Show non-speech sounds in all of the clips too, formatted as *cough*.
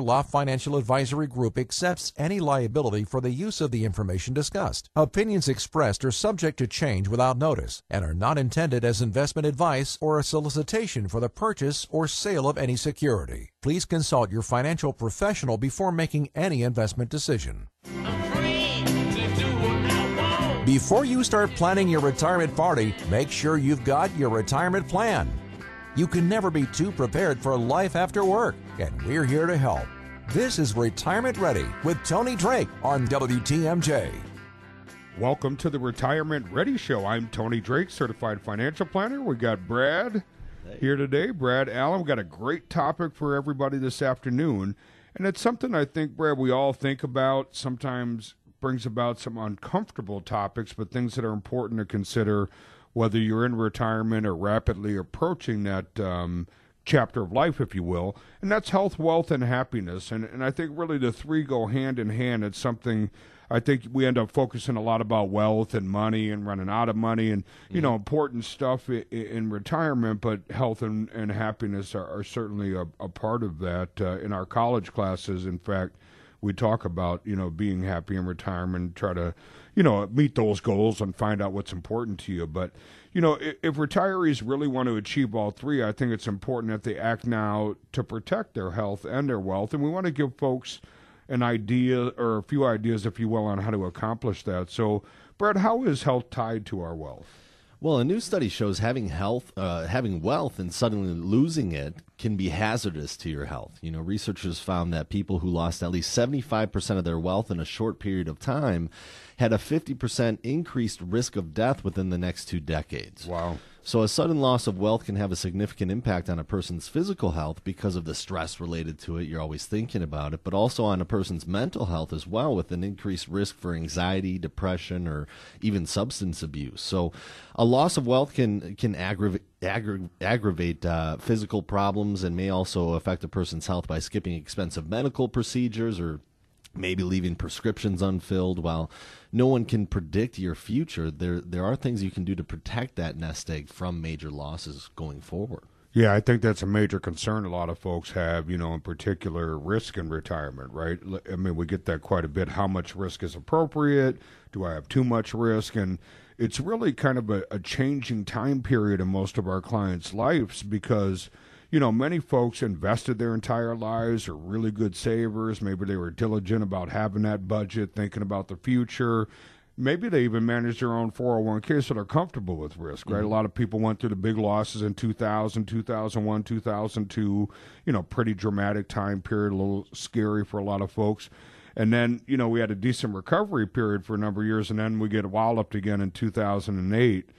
Loft Financial Advisory Group accepts any liability for the use of the information discussed. Opinions expressed are subject to change without notice and are not intended as investment advice or a solicitation for the purchase or sale of any security. Please consult your financial professional before making any investment decision. Before you start planning your retirement party, make sure you've got your retirement plan. You can never be too prepared for life after work, and we're here to help. This is Retirement Ready with Tony Drake on WTMJ. Welcome to the Retirement Ready Show. I'm Tony Drake, certified financial planner. We got Brad here today. Brad Allen, we got a great topic for everybody this afternoon. And it's something I think, Brad, we all think about. Sometimes brings about some uncomfortable topics, but things that are important to consider whether you're in retirement or rapidly approaching that um, chapter of life, if you will. And that's health, wealth, and happiness. And, and I think really the three go hand in hand. It's something I think we end up focusing a lot about wealth and money and running out of money and you mm-hmm. know important stuff in, in, retirement, but health and, and happiness are, are certainly a, a, part of that. Uh, in our college classes, in fact, we talk about you know being happy in retirement, try to you know meet those goals and find out what's important to you. But you know if, if retirees really want to achieve all three, I think it's important that they act now to protect their health and their wealth, and we want to give folks an idea or a few ideas, if you will, on how to accomplish that. So, Brad, how is health tied to our wealth? Well, a new study shows having health, uh, having wealth, and suddenly losing it can be hazardous to your health. You know, researchers found that people who lost at least seventy-five percent of their wealth in a short period of time had a fifty percent increased risk of death within the next two decades. Wow! So, a sudden loss of wealth can have a significant impact on a person's physical health because of the stress related to it. You're always thinking about it, but also on a person's mental health as well, with an increased risk for anxiety, depression, or even substance abuse. So, a loss of wealth can can aggravate aggra- aggravate uh, physical problems and may also affect a person's health by skipping expensive medical procedures or maybe leaving prescriptions unfilled while no one can predict your future there there are things you can do to protect that nest egg from major losses going forward yeah, I think that's a major concern a lot of folks have, you know, in particular risk in retirement, right? I mean, we get that quite a bit. How much risk is appropriate? Do I have too much risk? And it's really kind of a, a changing time period in most of our clients' lives because you know, many folks invested their entire lives, are really good savers. Maybe they were diligent about having that budget, thinking about the future. Maybe they even manage their own 401k so they're comfortable with risk, right? Mm-hmm. A lot of people went through the big losses in 2000, 2001, 2002, you know, pretty dramatic time period, a little scary for a lot of folks. And then, you know, we had a decent recovery period for a number of years, and then we get walloped again in 2008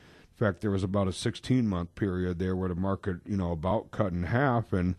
fact, there was about a 16 month period there where the market, you know, about cut in half. And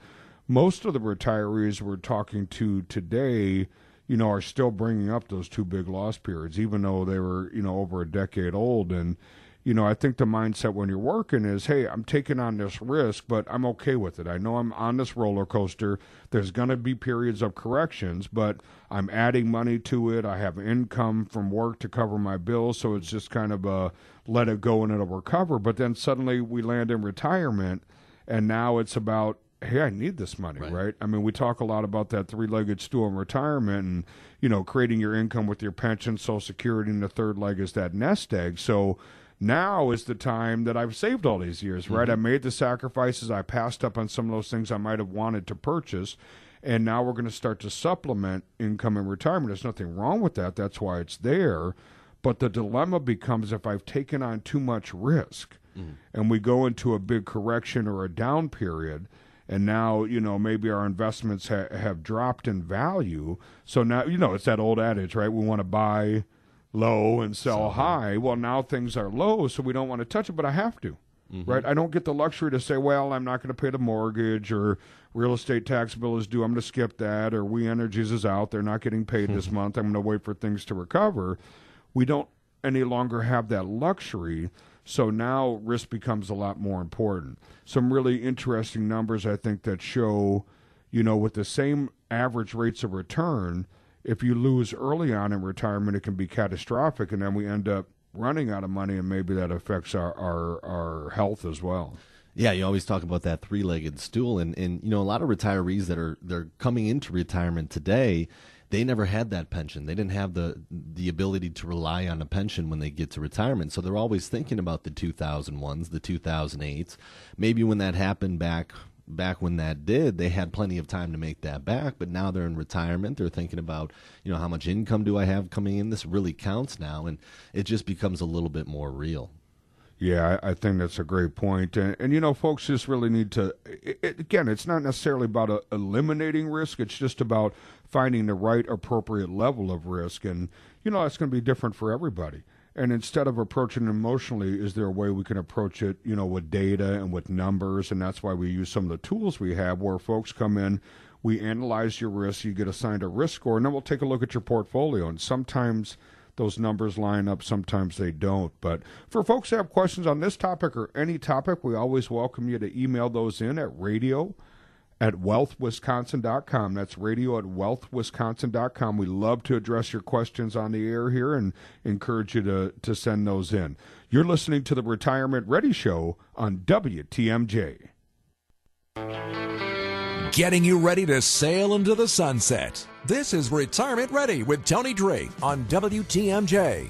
most of the retirees we're talking to today, you know, are still bringing up those two big loss periods, even though they were, you know, over a decade old. And, you know, I think the mindset when you're working is, hey, I'm taking on this risk, but I'm okay with it. I know I'm on this roller coaster. There's going to be periods of corrections, but I'm adding money to it. I have income from work to cover my bills, so it's just kind of a let it go and it'll recover. But then suddenly we land in retirement, and now it's about hey, I need this money, right. right? I mean, we talk a lot about that three-legged stool in retirement, and you know, creating your income with your pension, Social Security, and the third leg is that nest egg. So now is the time that I've saved all these years, right? Mm-hmm. I made the sacrifices. I passed up on some of those things I might have wanted to purchase. And now we're going to start to supplement income in retirement. There's nothing wrong with that. That's why it's there. But the dilemma becomes if I've taken on too much risk mm-hmm. and we go into a big correction or a down period, and now you know maybe our investments ha- have dropped in value. So now you know it's that old adage, right? We want to buy low and sell high. Well, now things are low, so we don't want to touch it, but I have to. Mm-hmm. Right? I don't get the luxury to say, well, I'm not going to pay the mortgage or real estate tax bill is due. I'm going to skip that. Or We Energies is out. They're not getting paid this month. I'm going to wait for things to recover. We don't any longer have that luxury. So now risk becomes a lot more important. Some really interesting numbers, I think, that show, you know, with the same average rates of return, if you lose early on in retirement, it can be catastrophic. And then we end up running out of money, and maybe that affects our, our, our health as well. Yeah, you always talk about that three-legged stool, and, and you know a lot of retirees that are they're coming into retirement today they never had that pension. They didn't have the the ability to rely on a pension when they get to retirement. So they're always thinking about the 2001s, the 2008s. Maybe when that happened back back when that did, they had plenty of time to make that back, but now they're in retirement. They're thinking about, you know, how much income do I have coming in? This really counts now and it just becomes a little bit more real. Yeah, I, I think that's a great point. And, and, you know, folks just really need to, it, again, it's not necessarily about a, eliminating risk, it's just about finding the right appropriate level of risk. And, you know, that's going to be different for everybody. And instead of approaching it emotionally, is there a way we can approach it, you know, with data and with numbers? And that's why we use some of the tools we have where folks come in, we analyze your risk, you get assigned a risk score, and then we'll take a look at your portfolio. And sometimes, those numbers line up. Sometimes they don't. But for folks that have questions on this topic or any topic, we always welcome you to email those in at radio at wealthwisconsin.com. That's radio at wealthwisconsin.com. We love to address your questions on the air here and encourage you to, to send those in. You're listening to the Retirement Ready Show on WTMJ. Getting you ready to sail into the sunset. This is Retirement Ready with Tony Drake on WTMJ.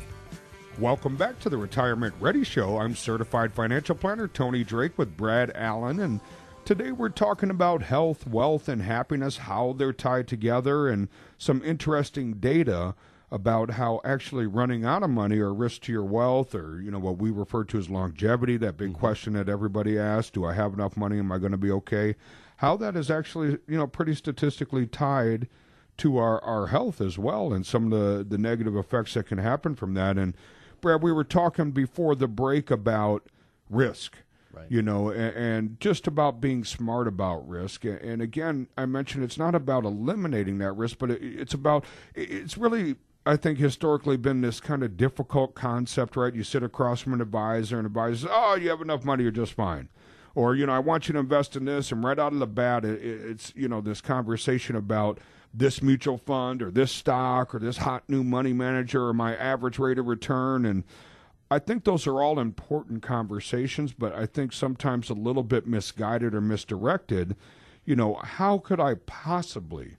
Welcome back to the Retirement Ready Show. I'm certified financial planner Tony Drake with Brad Allen, and today we're talking about health, wealth, and happiness, how they're tied together, and some interesting data about how actually running out of money or risk to your wealth or you know what we refer to as longevity that big mm-hmm. question that everybody asks do i have enough money am i going to be okay how that is actually you know pretty statistically tied to our, our health as well and some of the, the negative effects that can happen from that. And Brad, we were talking before the break about risk. Right. You know, and, and, just about being smart about risk. And again, I mentioned it's not about eliminating that risk, but it, it's about, it's really I think historically been this kind of difficult concept, right? You sit across from an advisor, and advisor says, "Oh, you have enough money, you're just fine," or you know, "I want you to invest in this," and right out of the bat, it, it's you know this conversation about this mutual fund or this stock or this hot new money manager or my average rate of return. And I think those are all important conversations, but I think sometimes a little bit misguided or misdirected. You know, how could I possibly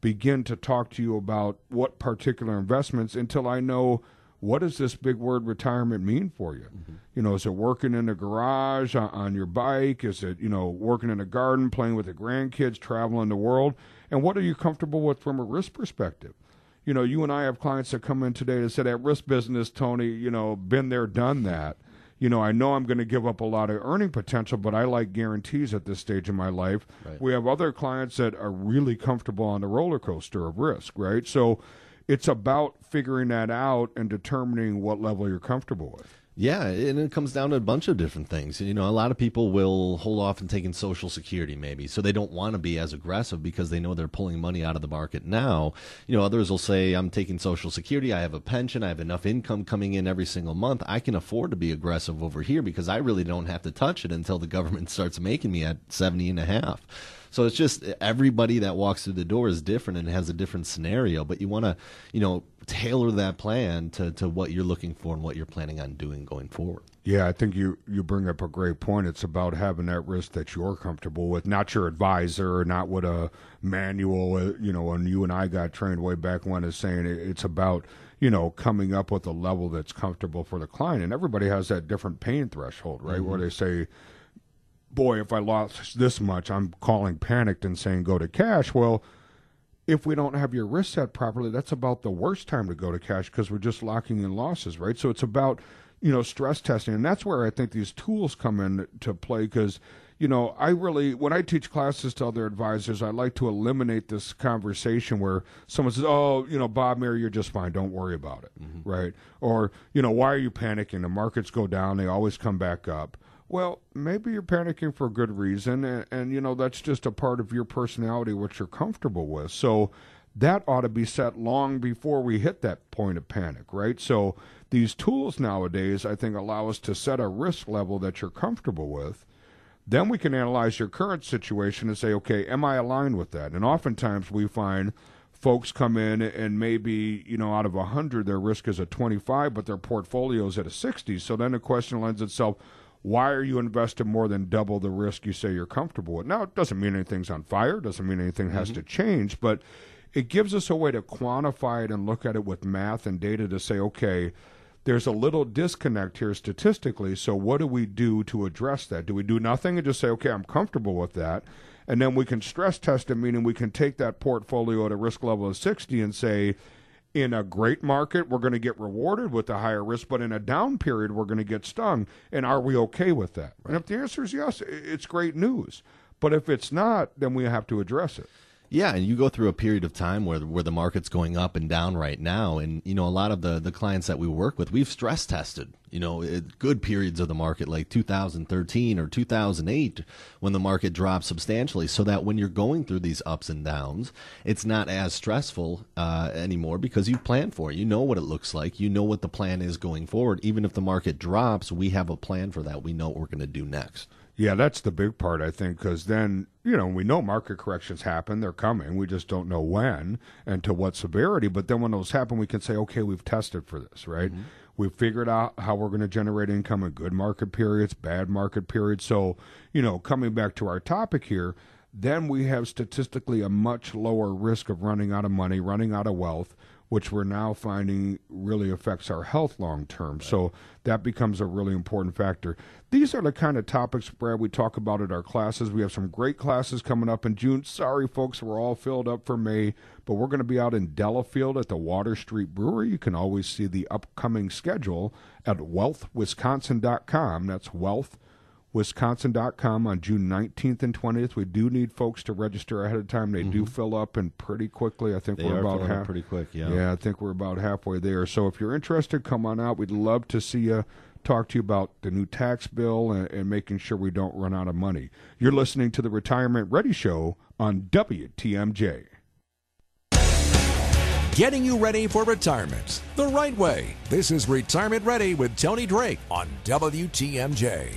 begin to talk to you about what particular investments until I know what does this big word retirement mean for you? Mm-hmm. You know, is it working in a garage on, your bike? Is it, you know, working in a garden, playing with the grandkids, traveling the world? And what are you comfortable with from a risk perspective? You know, you and I have clients that come in today that said, at risk business, Tony, you know, been there, done that. You know, I know I'm going to give up a lot of earning potential, but I like guarantees at this stage in my life. Right. We have other clients that are really comfortable on the roller coaster of risk, right? So it's about figuring that out and determining what level you're comfortable with. Yeah, and it comes down to a bunch of different things. You know, a lot of people will hold off on taking Social Security maybe, so they don't want to be as aggressive because they know they're pulling money out of the market now. You know, others will say, I'm taking Social Security, I have a pension, I have enough income coming in every single month. I can afford to be aggressive over here because I really don't have to touch it until the government starts making me at 70 and a half. So it's just everybody that walks through the door is different and has a different scenario, but you want to, you know, tailor that plan to, to what you're looking for and what you're planning on doing going forward. Yeah, I think you, you bring up a great point. It's about having that risk that you're comfortable with, not your advisor, not what a manual, uh, you know, when you and I got trained way back when is saying it's about, you know, coming up with a level that's comfortable for the client. And everybody has that different pain threshold, right? Mm-hmm. Where they say, boy, if I lost this much, I'm calling panicked and saying go to cash. Well, if we don't have your risk set properly, that's about the worst time to go to cash because we're just locking in losses, right? So it's about you know stress testing, and that's where I think these tools come into play because you know I really when I teach classes to other advisors, I like to eliminate this conversation where someone says, "Oh, you know, Bob, Mary, you're just fine. Don't worry about it," mm-hmm. right? Or you know, why are you panicking? The markets go down; they always come back up Well, maybe you're panicking for a good reason, and, and, you know that's just a part of your personality, what you're comfortable with. So that ought to be set long before we hit that point of panic, right? So these tools nowadays, I think, allow us to set a risk level that you're comfortable with. Then we can analyze your current situation and say, okay, am I aligned with that? And oftentimes we find folks come in and maybe you know out of 100 their risk is a 25 but their portfolio is at a 60 so then the question lends itself why are you investing more than double the risk you say you're comfortable with? Now it doesn't mean anything's on fire. Doesn't mean anything has mm-hmm. to change but it gives us a way to quantify it and look at it with math and data to say okay there's a little disconnect here statistically so what do we do to address that? Do we do nothing and just say okay i'm comfortable with that? And then we can stress test it, meaning we can take that portfolio at a risk level of 60 and say, in a great market, we're going to get rewarded with a higher risk, but in a down period, we're going to get stung. And are we okay with that? Right. And if the answer is yes, it's great news. But if it's not, then we have to address it. Yeah, and you go through a period of time where where the market's going up and down right now, and you know a lot of the the clients that we work with, we've stress tested. You know, good periods of the market like 2013 or 2008 when the market dropped substantially, so that when you're going through these ups and downs, it's not as stressful uh, anymore because you plan for it. You know what it looks like. You know what the plan is going forward. Even if the market drops, we have a plan for that. We know what we're going to do next. Yeah, that's the big part, I think, because then, you know, we know market corrections happen. They're coming. We just don't know when and to what severity. But then when those happen, we can say, okay, we've tested for this, right? Mm-hmm. We've figured out how we're going to generate income in good market periods, bad market periods. So, you know, coming back to our topic here, then we have statistically a much lower risk of running out of money, running out of wealth, which we're now finding really affects our health long term. Right. So that becomes a really important factor. These are the kind of topics, Brad, we talk about at our classes. We have some great classes coming up in June. Sorry, folks, we're all filled up for May, but we're going to be out in Delafield at the Water Street Brewery. You can always see the upcoming schedule at wealthwisconsin.com. That's wealth wisconsin.com on June 19th and 20th. We do need folks to register ahead of time. They mm-hmm. do fill up and pretty quickly. I think they we're about half pretty quick, yeah. Yeah, I think we're about halfway there. So if you're interested, come on out. We'd love to see you talk to you about the new tax bill and, and making sure we don't run out of money. You're listening to the Retirement Ready Show on WTMJ. Getting you ready for retirement the right way. This is Retirement Ready with Tony Drake on WTMJ.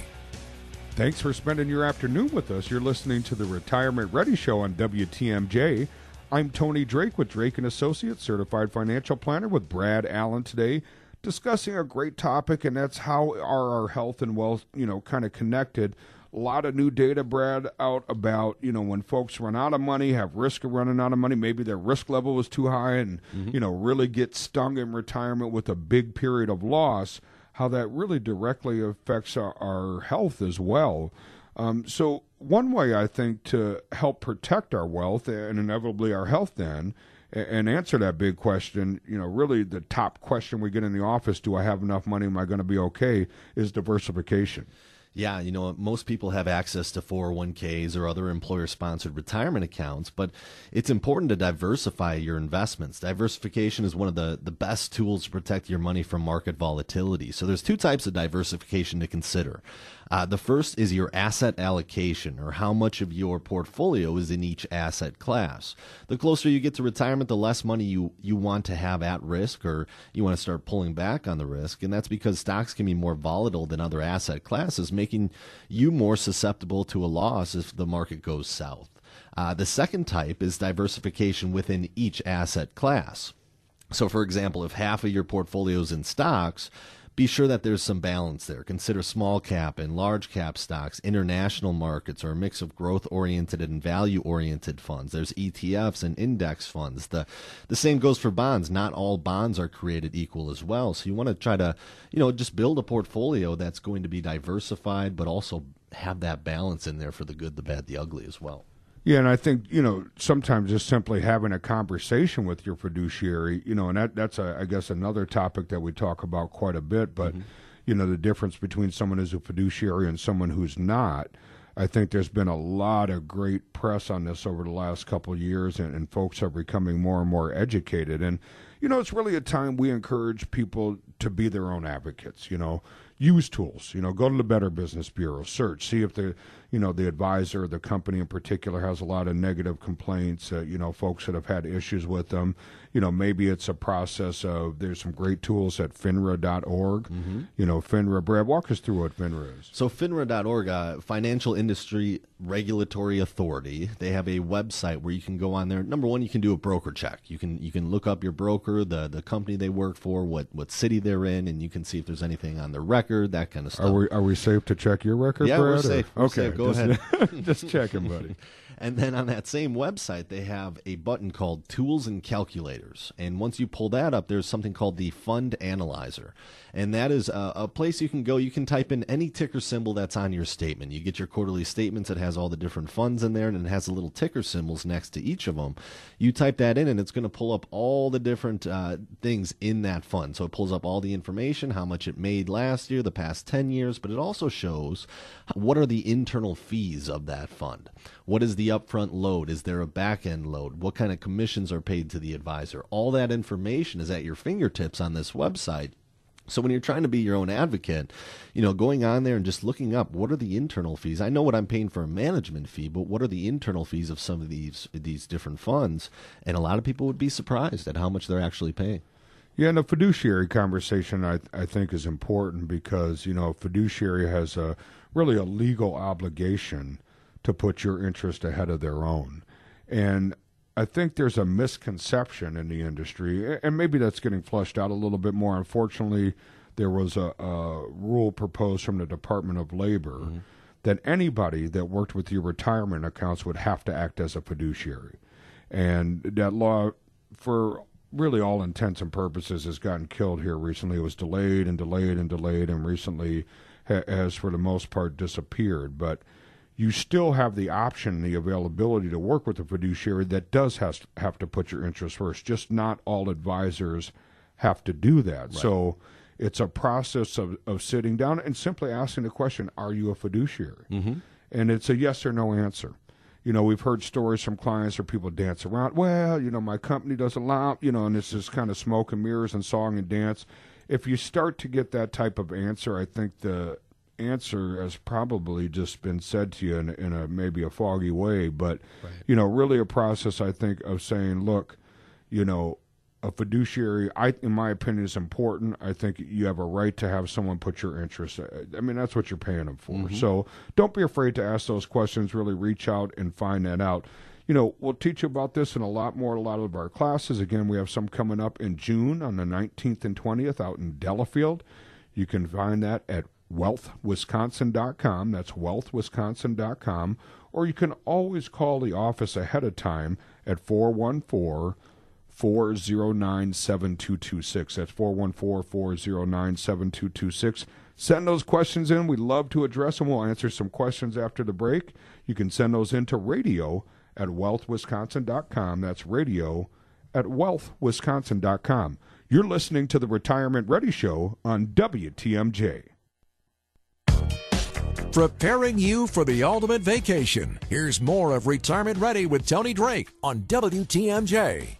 Thanks for spending your afternoon with us. You're listening to the Retirement Ready Show on WTMJ. I'm Tony Drake with Drake and Associates, certified financial planner with Brad Allen today, discussing a great topic, and that's how are our health and wealth, you know, kind of connected. A lot of new data, Brad, out about you know when folks run out of money, have risk of running out of money. Maybe their risk level was too high, and mm-hmm. you know really get stung in retirement with a big period of loss how that really directly affects our, our health as well. Um, so, one way I think to help protect our wealth and inevitably our health, then, and answer that big question, you know, really the top question we get in the office do I have enough money? Am I going to be okay? is diversification. Yeah, you know, most people have access to 401ks or other employer sponsored retirement accounts, but it's important to diversify your investments. Diversification is one of the, the best tools to protect your money from market volatility. So there's two types of diversification to consider. Uh, the first is your asset allocation, or how much of your portfolio is in each asset class. The closer you get to retirement, the less money you, you want to have at risk, or you want to start pulling back on the risk. And that's because stocks can be more volatile than other asset classes, making you more susceptible to a loss if the market goes south. Uh, the second type is diversification within each asset class. So, for example, if half of your portfolio is in stocks, be sure that there's some balance there. Consider small cap and large cap stocks, international markets, or a mix of growth oriented and value oriented funds. There's ETFs and index funds. The the same goes for bonds. Not all bonds are created equal as well. So you want to try to, you know, just build a portfolio that's going to be diversified but also have that balance in there for the good, the bad, the ugly as well. Yeah, and I think you know sometimes just simply having a conversation with your fiduciary, you know, and that that's a, I guess another topic that we talk about quite a bit. But mm-hmm. you know, the difference between someone who's a fiduciary and someone who's not. I think there's been a lot of great press on this over the last couple of years, and, and folks are becoming more and more educated. And you know, it's really a time we encourage people to be their own advocates. You know, use tools. You know, go to the Better Business Bureau, search, see if the you know the advisor, the company in particular, has a lot of negative complaints. Uh, you know, folks that have had issues with them. You know, maybe it's a process of there's some great tools at FINRA.org. Mm-hmm. You know, FINRA. Brad, walk us through what FINRA is. So FINRA.org, uh, Financial Industry Regulatory Authority. They have a website where you can go on there. Number one, you can do a broker check. You can you can look up your broker, the the company they work for, what what city they're in, and you can see if there's anything on their record, that kind of stuff. Are we are we safe to check your record? Yeah, Brad, we're safe. Okay. Go just, ahead. *laughs* just checking, buddy. *laughs* And then on that same website, they have a button called Tools and Calculators. And once you pull that up, there's something called the Fund Analyzer. And that is a, a, place you can go. You can type in any ticker symbol that's on your statement. You get your quarterly statements. It has all the different funds in there, and it has the little ticker symbols next to each of them. You type that in, and it's going to pull up all the different uh, things in that fund. So it pulls up all the information, how much it made last year, the past 10 years, but it also shows what are the internal fees of that fund. What is the upfront load? Is there a back end load? What kind of commissions are paid to the advisor? All that information is at your fingertips on this website. So when you're trying to be your own advocate, you know, going on there and just looking up what are the internal fees. I know what I'm paying for a management fee, but what are the internal fees of some of these these different funds? And a lot of people would be surprised at how much they're actually paying. Yeah, and a fiduciary conversation I I think is important because you know fiduciary has a really a legal obligation to put your interest ahead of their own. And I think there's a misconception in the industry, and maybe that's getting flushed out a little bit more. Unfortunately, there was a, a rule proposed from the Department of Labor mm-hmm. that anybody that worked with your retirement accounts would have to act as a fiduciary. And that law, for really all intents and purposes, has gotten killed here recently. It was delayed and delayed and delayed, and recently has, for the most part, disappeared. But you still have the option, the availability to work with a fiduciary that does has, have to put your interests first. Just not all advisors have to do that. Right. So it's a process of, of sitting down and simply asking the question, are you a fiduciary? Mm-hmm. And it's a yes or no answer. You know, we've heard stories from clients where people dance around. Well, you know, my company doesn't allow, you know, and it's just kind of smoke and mirrors and song and dance. If you start to get that type of answer, I think the answer has probably just been said to you in, in a maybe a foggy way, but right. you know, really a process I think of saying, look, you know, a fiduciary, I, in my opinion, is important. I think you have a right to have someone put your interests. I mean, that's what you're paying them for. Mm-hmm. So don't be afraid to ask those questions. Really reach out and find that out. You know, we'll teach you about this in a lot more, a lot of our classes. Again, we have some coming up in June on the 19th and 20th out in Delafield. You can find that at wealthwisconsin.com. That's wealthwisconsin.com. Or you can always call the office ahead of time at 414 409 7226. That's 414 409 7226. Send those questions in. We'd love to address them. We'll answer some questions after the break. You can send those in to radio at wealthwisconsin.com. That's radio at wealthwisconsin.com. You're listening to the Retirement Ready Show on WTMJ. Preparing you for the ultimate vacation. Here's more of Retirement Ready with Tony Drake on WTMJ.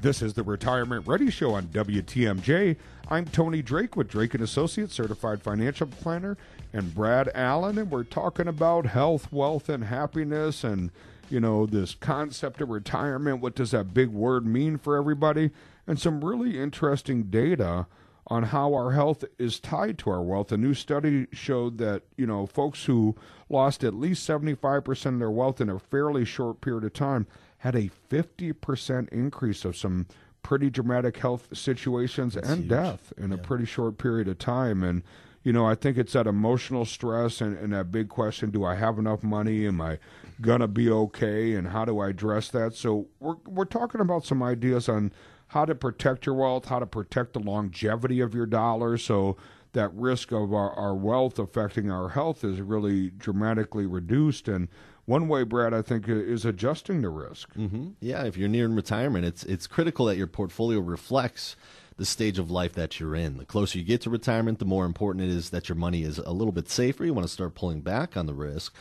This is the Retirement Ready Show on WTMJ. I'm Tony Drake with Drake and Associates, certified financial planner, and Brad Allen, and we're talking about health, wealth, and happiness, and you know this concept of retirement. What does that big word mean for everybody? And some really interesting data on how our health is tied to our wealth. A new study showed that, you know, folks who lost at least 75% of their wealth in a fairly short period of time had a 50% increase of some pretty dramatic health situations That's and huge. death in yeah. a pretty short period of time. And, you know, I think it's that emotional stress and, and that big question do I have enough money? Am I going to be okay? And how do I address that? So we're, we're talking about some ideas on how to protect your wealth, how to protect the longevity of your dollar so that risk of our, our wealth affecting our health is really dramatically reduced. And one way, Brad, I think, is adjusting the risk. Mm-hmm. Yeah, if you're nearing retirement, it's it's critical that your portfolio reflects the stage of life that you're in. The closer you get to retirement, the more important it is that your money is a little bit safer. You want to start pulling back on the risk.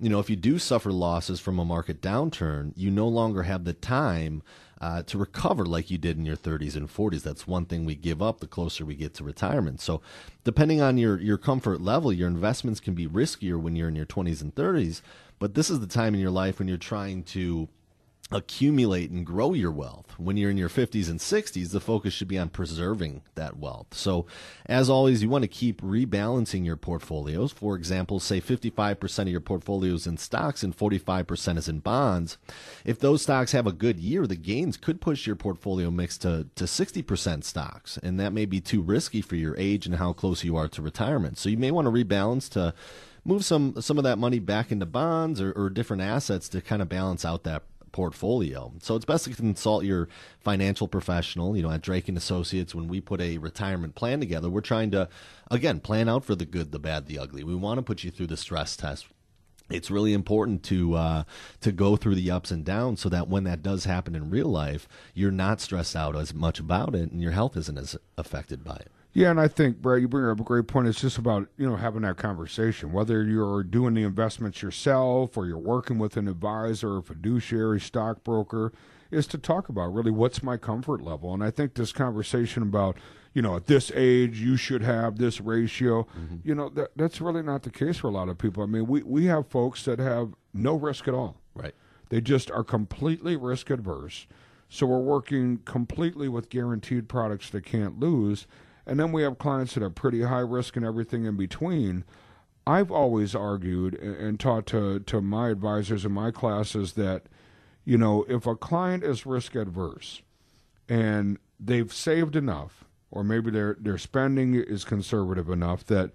You know, if you do suffer losses from a market downturn, you no longer have the time uh, to recover like you did in your 30s and 40s. That's one thing we give up the closer we get to retirement. So, depending on your, your comfort level, your investments can be riskier when you're in your 20s and 30s. But this is the time in your life when you're trying to accumulate and grow your wealth. When you're in your 50s and 60s, the focus should be on preserving that wealth. So, as always, you want to keep rebalancing your portfolios. For example, say 55% of your portfolio is in stocks and 45% is in bonds. If those stocks have a good year, the gains could push your portfolio mix to, to 60% stocks, and that may be too risky for your age and how close you are to retirement. So, you may want to rebalance to move some some of that money back into bonds or, or different assets to kind of balance out that portfolio. So it's best to consult your financial professional. You know, at Drake and Associates, when we put a retirement plan together, we're trying to, again, plan out for the good, the bad, the ugly. We want to put you through the stress test. It's really important to uh, to go through the ups and downs so that when that does happen in real life, you're not stressed out as much about it, and your health isn't as affected by it. Yeah, and I think Brad, you bring up a great point. It's just about you know having that conversation. Whether you're doing the investments yourself or you're working with an advisor, or fiduciary, stockbroker, is to talk about really what's my comfort level. And I think this conversation about you know at this age you should have this ratio, mm-hmm. you know that that's really not the case for a lot of people. I mean, we we have folks that have no risk at all. Right. They just are completely risk adverse. So we're working completely with guaranteed products that can't lose and then we have clients that are pretty high risk and everything in between. I've always argued and taught to, to my advisors in my classes that, you know, if a client is risk adverse and they've saved enough, or maybe their, their spending is conservative enough that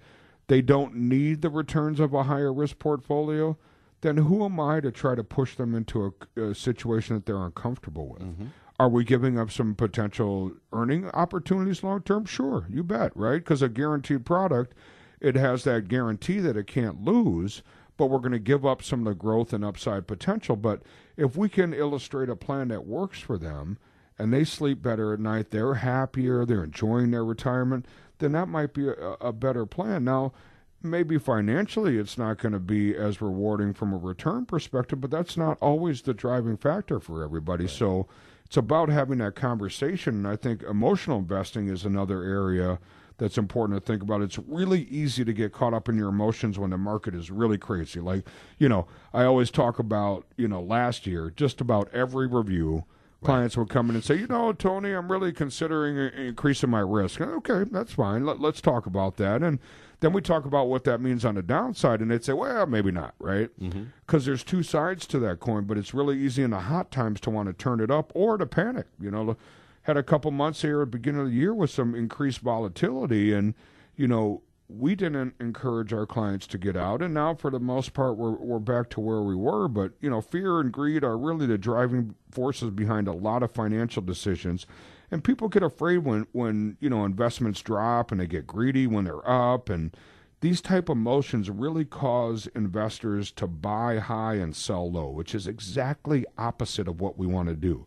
they don't need the returns of a higher risk portfolio, then who am I to try to push them into a, a situation that they're uncomfortable with? Mm-hmm. Are we giving up some potential earning opportunities long term? Sure, you bet, right? Because a guaranteed product, it has that guarantee that it can't lose, but we're going to give up some of the growth and upside potential. But if we can illustrate a plan that works for them and they sleep better at night, they're happier, they're enjoying their retirement, then that might be a, a better plan. Now, maybe financially it's not going to be as rewarding from a return perspective, but that's not always the driving factor for everybody. Right. So, it's about having that conversation. And I think emotional investing is another area that's important to think about. It's really easy to get caught up in your emotions when the market is really crazy. Like, you know, I always talk about, you know, last year, just about every review, clients would come in and say, you know, Tony, I'm really considering increasing my risk. Okay, that's fine. Let, us talk about that. And then we talk about what that means on the downside, and they'd say, well, maybe not, right? Because mm-hmm. there's two sides to that coin, but it's really easy in the hot times to want to turn it up or to panic. You know, had a couple months here at the beginning of the year with some increased volatility, and, you know, we didn't encourage our clients to get out, and now for the most part, we're we're back to where we were. But you know, fear and greed are really the driving forces behind a lot of financial decisions, and people get afraid when when you know investments drop and they get greedy when they're up. And these type of motions really cause investors to buy high and sell low which is exactly opposite of what we want to do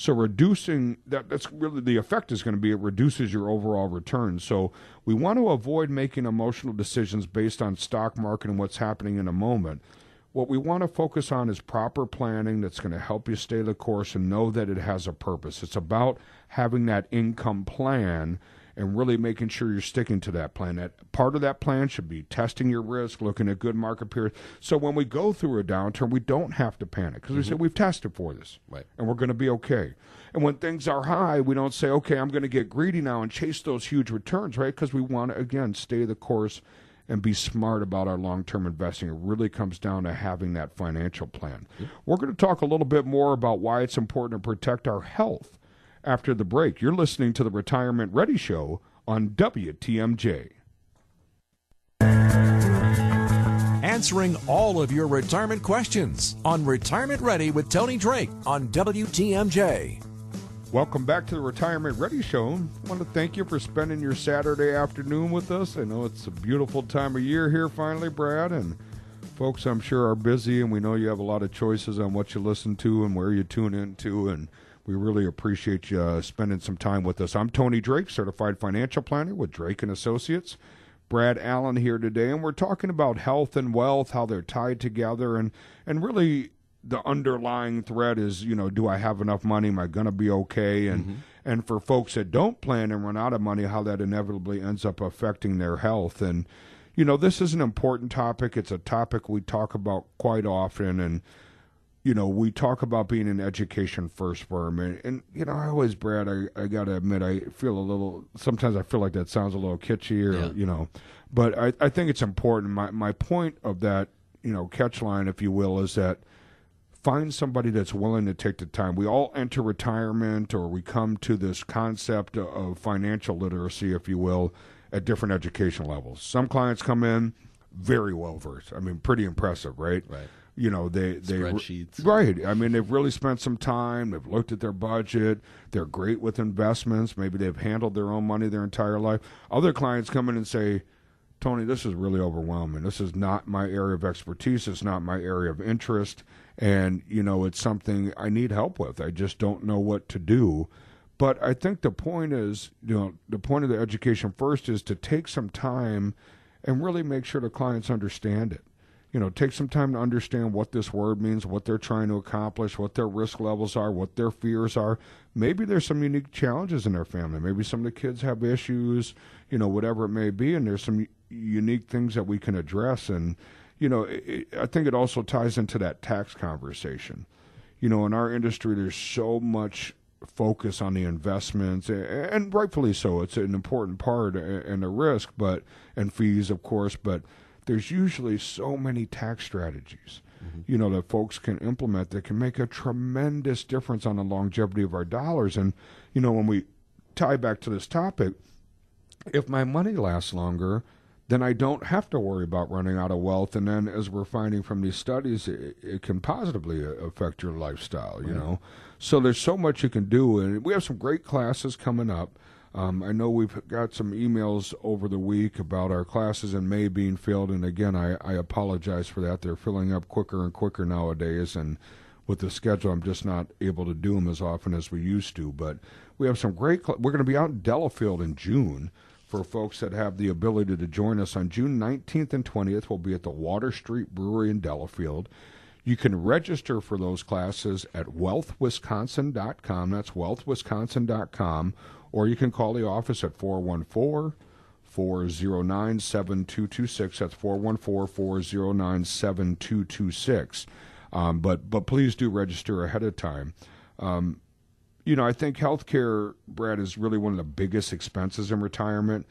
so reducing that that's really the effect is going to be it reduces your overall return so we want to avoid making emotional decisions based on stock market and what's happening in a moment what we want to focus on is proper planning that's going to help you stay the course and know that it has a purpose. It's about having that income plan and really making sure you're sticking to that plan. That part of that plan should be testing your risk, looking at good market periods. So when we go through a downturn, we don't have to panic because mm-hmm. we say we've tested for this, right. and we're going to be okay. And when things are high, we don't say, okay, I'm going to get greedy now and chase those huge returns, right? Because we want to again stay the course and be smart about our long term investing. It really comes down to having that financial plan. We're going to talk a little bit more about why it's important to protect our health after the break. You're listening to the Retirement Ready Show on WTMJ. Answering all of your retirement questions on Retirement Ready with Tony Drake on WTMJ. Welcome back to the Retirement Ready Show. I want to thank you for spending your Saturday afternoon with us. I know it's a beautiful time of year here finally, Brad, and folks I'm sure are busy and we know you have a lot of choices on what you listen to and where you tune into and we really appreciate you uh, spending some time with us. I'm Tony Drake, certified financial planner with Drake and Associates. Brad Allen here today and we're talking about health and wealth, how they're tied together and and really the underlying threat is, you know, do I have enough money? Am I going to be okay? And Mm-hmm. and for folks that don't plan and run out of money, how that inevitably ends up affecting their health. And you know, this is an important topic. It's a topic we talk about quite often, and you know, we talk about being an education first firm, and, and you know, I always, Brad, I, I got to admit, I feel a little. Sometimes I feel like that sounds a little kitschy, or Yeah. you know, but I, I think it's important. My my point of that, you know, catch line, if you will, is that find somebody that's willing to take the time. We all enter retirement, or we come to this concept of financial literacy, if you will, at different education levels. Some clients come in very well versed. I mean, pretty impressive, right? Right. You know, they they Spreadsheets. Right. I mean, they've really spent some time. They've looked at their budget. They're great with investments. Maybe they've handled their own money their entire life. Other clients come in and say, Tony, this is really overwhelming. This is not my area of expertise. It's not my area of interest. And, you know, it's something I need help with. I just don't know what to do. But I think the point is, you know, the point of the education first is to take some time and really make sure the clients understand it. You know, take some time to understand what this word means, what they're trying to accomplish, what their risk levels are, what their fears are. Maybe there's some unique challenges in their family. Maybe some of the kids have issues, you know, whatever it may be, and there's some unique things that we can address. And, you know, it, I think it also ties into that tax conversation. You know, in our industry, there's so much focus on the investments, and rightfully so. It's an important part and a risk, but and fees, of course. But there's usually so many tax strategies, mm-hmm. you know, that folks can implement that can make a tremendous difference on the longevity of our dollars. And you know, when we tie back to this topic, if my money lasts longer, then I don't have to worry about running out of wealth. And then, as we're finding from these studies, it, it can positively affect your lifestyle. You know, so there's so much you can do, and we have some great classes coming up. Um, I know we've got some emails over the week about our classes in May being filled, and again, I, I apologize for that. They're filling up quicker and quicker nowadays, and with the schedule, I'm just not able to do them as often as we used to. But we have some great. Cl- we're going to be out in Delafield in June for folks that have the ability to join us on June 19th and 20th. We'll be at the Water Street Brewery in Delafield. You can register for those classes at wealthwisconsin.com. That's wealthwisconsin.com. Or you can call the office at 414 409 7226. That's 414 409 7226. Um, But but please do register ahead of time. Um, you know, I think healthcare, Brad, is really one of the biggest expenses in retirement.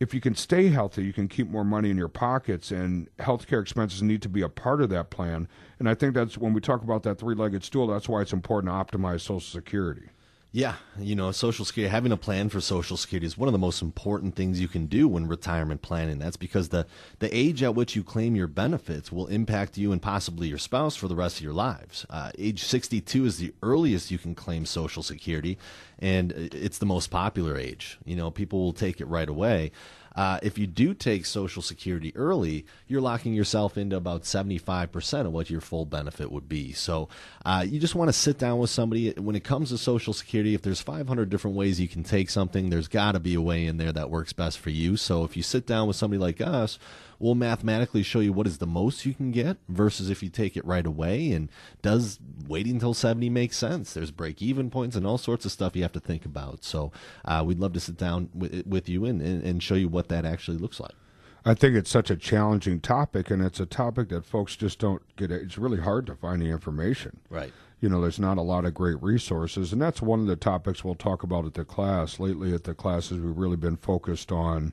If you can stay healthy, you can keep more money in your pockets, and healthcare expenses need to be a part of that plan. And I think that's when we talk about that three legged stool, that's why it's important to optimize Social Security. Yeah, you know, Social Security, having a plan for Social Security is one of the most important things you can do when retirement planning. That's because the, the age at which you claim your benefits will impact you and possibly your spouse for the rest of your lives. Uh, age 62 is the earliest you can claim Social Security, and it's the most popular age. You know, people will take it right away. Uh, if you do take Social Security early, you're locking yourself into about 75% of what your full benefit would be. So uh, you just want to sit down with somebody. When it comes to Social Security, if there's 500 different ways you can take something, there's got to be a way in there that works best for you. So if you sit down with somebody like us, we'll mathematically show you what is the most you can get versus if you take it right away. And does waiting until 70 make sense? There's break even points and all sorts of stuff you have to think about. So uh, we'd love to sit down with, with you and, and, and show you what that actually looks like. I think it's such a challenging topic, and it's a topic that folks just don't get. It's really hard to find the information. Right. you know, there's not a lot of great resources, and that's one of the topics we'll talk about at the class. Lately, at the classes, we've really been focused on,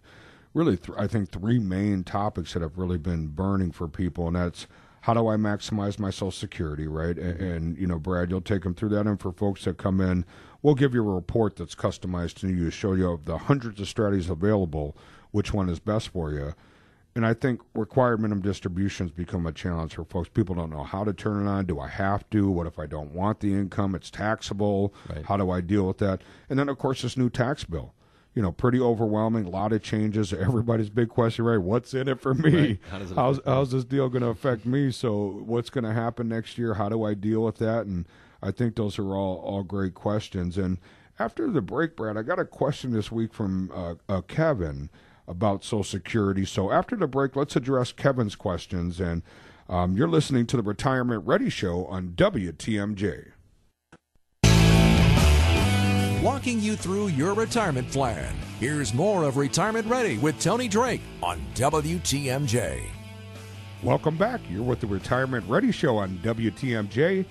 really, th- I think three main topics that have really been burning for people, and that's how do I maximize my Social Security, right? And, mm-hmm. and you know, Brad, you'll take them through that, and for folks that come in, we'll give you a report that's customized to you, show you of the hundreds of strategies available, which one is best for you. And I think required minimum distributions become a challenge for folks. People don't know how to turn it on. Do I have to? What if I don't want the income? It's taxable. Right. How do I deal with that? And then, of course, this new tax bill. You know, pretty overwhelming. A lot of changes. *laughs* Everybody's big question, right? What's in it for me? Right. How does it how's, how's this deal going to affect me? So, what's going to happen next year? How do I deal with that? And I think those are all all great questions. And after the break, Brad, I got a question this week from uh, uh, Kevin about Social Security. So after the break, let's address Kevin's questions. And Um, you're listening to the Retirement Ready Show on WTMJ. Walking you through your retirement plan. Here's more of Retirement Ready with Tony Drake on WTMJ. Welcome back. You're with the Retirement Ready Show on WTMJ.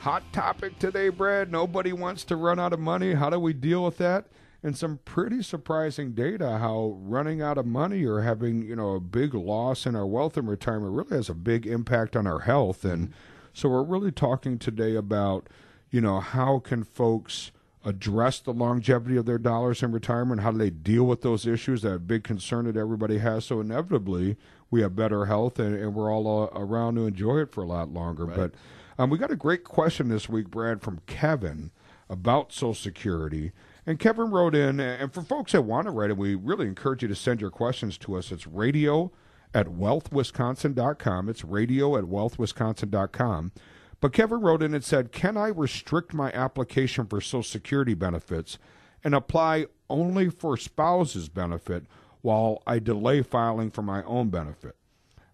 Hot topic today, Brad. Nobody wants to run out of money. How do we deal with that? And some pretty surprising data how running out of money or having, you know, a big loss in our wealth and retirement really has a big impact on our health. And so we're really talking today about, you know, how can folks address the longevity of their dollars in retirement? How do they deal with those issues? That big concern that everybody has. So inevitably, we have better health, and, and we're all uh, around to enjoy it for a lot longer. Right. But um, we got a great question this week, Brad, from Kevin about Social Security. And Kevin wrote in, and for folks that want to write it, we really encourage you to send your questions to us. It's radio at wealthwisconsin.com. It's radio at wealthwisconsin.com. But Kevin wrote in and said, Can I restrict my application for Social Security benefits and apply only for spouse's benefit while I delay filing for my own benefit?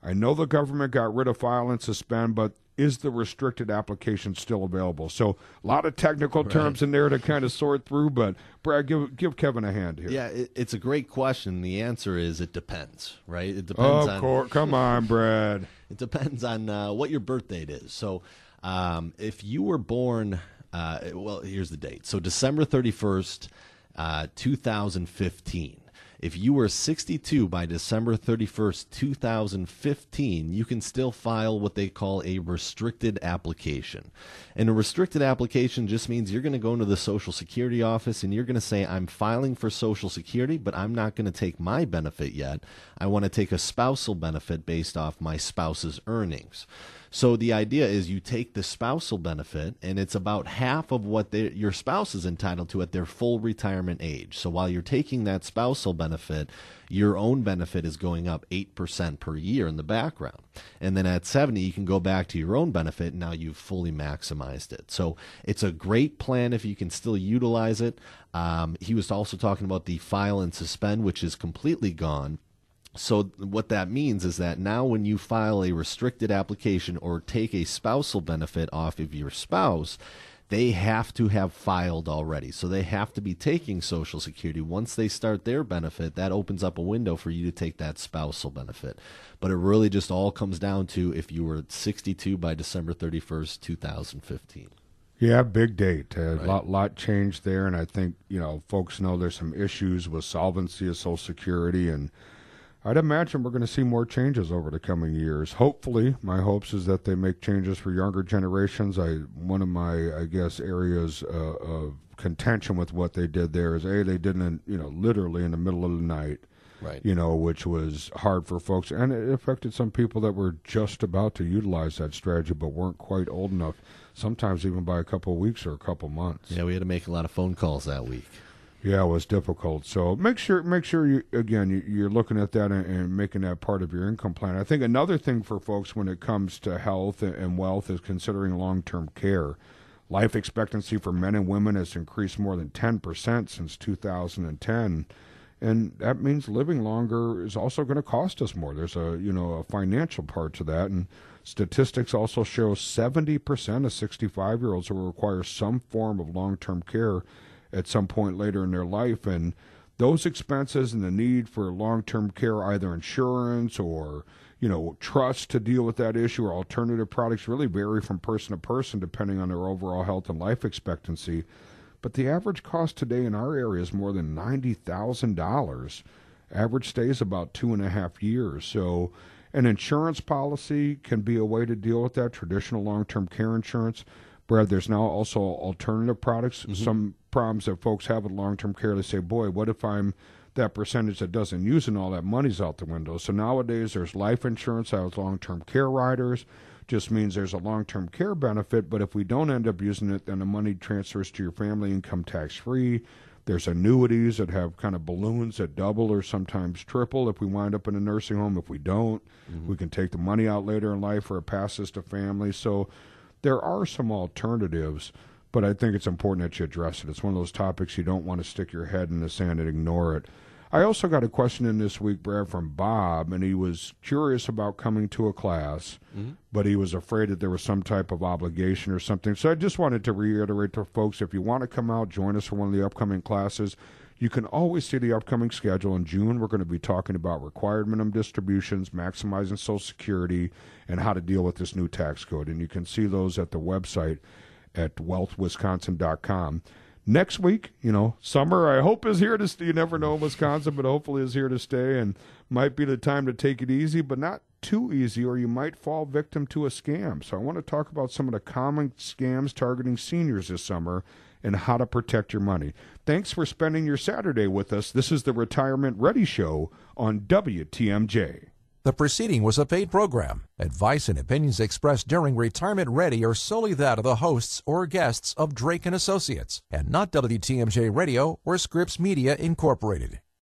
I know the government got rid of file and suspend, but is the restricted application still available? So a lot of technical Right. terms in there to kind of sort through. But Brad, give give Kevin a hand here. Yeah, it, it's a great question. The answer is it depends, right? It depends Of on course, come on, Brad. *laughs* It depends on uh, what your birth date is. So, um, if you were born, uh, well, here's the date. So, December 31st, uh, 2015. If you were 62 by December 31st, 2015, you can still file what they call a restricted application. And a restricted application just means you're going to go into the Social Security office and you're going to say, I'm filing for Social Security, but I'm not going to take my benefit yet. I want to take a spousal benefit based off my spouse's earnings. So the idea is you take the spousal benefit, and it's about half of what they, your spouse is entitled to at their full retirement age. So while you're taking that spousal benefit, your own benefit is going up 8% per year in the background. And then at 70, you can go back to your own benefit, and now you've fully maximized it. So it's a great plan if you can still utilize it. Um, he was also talking about the file and suspend, which is completely gone. So what that means is that now when you file a restricted application or take a spousal benefit off of your spouse, they have to have filed already. So they have to be taking Social Security. Once they start their benefit, that opens up a window for you to take that spousal benefit. But it really just all comes down to if you were 62 by December 31st, 2015. Yeah, big date. A Right. lot, lot changed there, and I think you know folks know there's some issues with solvency of Social Security, and I'd imagine we're going to see more changes over the coming years. Hopefully, my hopes is that they make changes for younger generations. I one of my I guess areas uh, of contention with what they did there is a they didn't you know literally in the middle of the night Right. you know, which was hard for folks, and it affected some people that were just about to utilize that strategy but weren't quite old enough. Sometimes even by a couple of weeks or a couple of months. Yeah, we had to make a lot of phone calls that week. Yeah, it was difficult. So make sure, make sure you again you, you're looking at that and, and making that part of your income plan. I think another thing for folks when it comes to health and, wealth is considering long-term care. Life expectancy for men and women has increased more than 10% since 2010 and that means living longer is also going to cost us more. There's a you know a financial part to that, and statistics also show 70% of 65 year olds will require some form of long term care at some point later in their life, and those expenses and the need for long term care, either insurance or you know trust to deal with that issue or alternative products, really vary from person to person depending on their overall health and life expectancy. But the average cost today in our area is more than ninety thousand dollars. Average stays about two and a half years. So, an insurance policy can be a way to deal with that. Traditional long-term care insurance, Brad. There's now also alternative products. Mm-hmm. Some problems that folks have with long-term care, they say, "Boy, what if I'm that percentage that doesn't use it and all that money's out the window?" So nowadays, there's life insurance that has long-term care riders just means there's a long term care benefit, but if we don't end up using it, then the money transfers to your family income tax free. There's annuities that have kind of balloons that double or sometimes triple if we wind up in a nursing home. If we don't, mm-hmm. we can take the money out later in life or it passes to family. So there are some alternatives, but I think it's important that you address it. It's one of those topics you don't want to stick your head in the sand and ignore it. I also got a question in this week, Brad, from Bob, and he was curious about coming to a class, mm-hmm. but he was afraid that there was some type of obligation or something. So I just wanted to reiterate to folks if you want to come out, join us for one of the upcoming classes. You can always see the upcoming schedule. In June, we're going to be talking about required minimum distributions, maximizing Social Security, and how to deal with this new tax code. And you can see those at the website at wealthwisconsin.com next week, you know, summer I hope is here to stay. You never know in Wisconsin, but hopefully is here to stay and might be the time to take it easy, but not too easy, or you might fall victim to a scam. So I want to talk about some of the common scams targeting seniors this summer and how to protect your money. Thanks for spending your Saturday with us. This is the Retirement Ready Show on WTMJ. The proceeding was a paid program. Advice and opinions expressed during Retirement Ready are solely that of the hosts or guests of Drake and Associates, and not WTMJ Radio or Scripps Media Incorporated.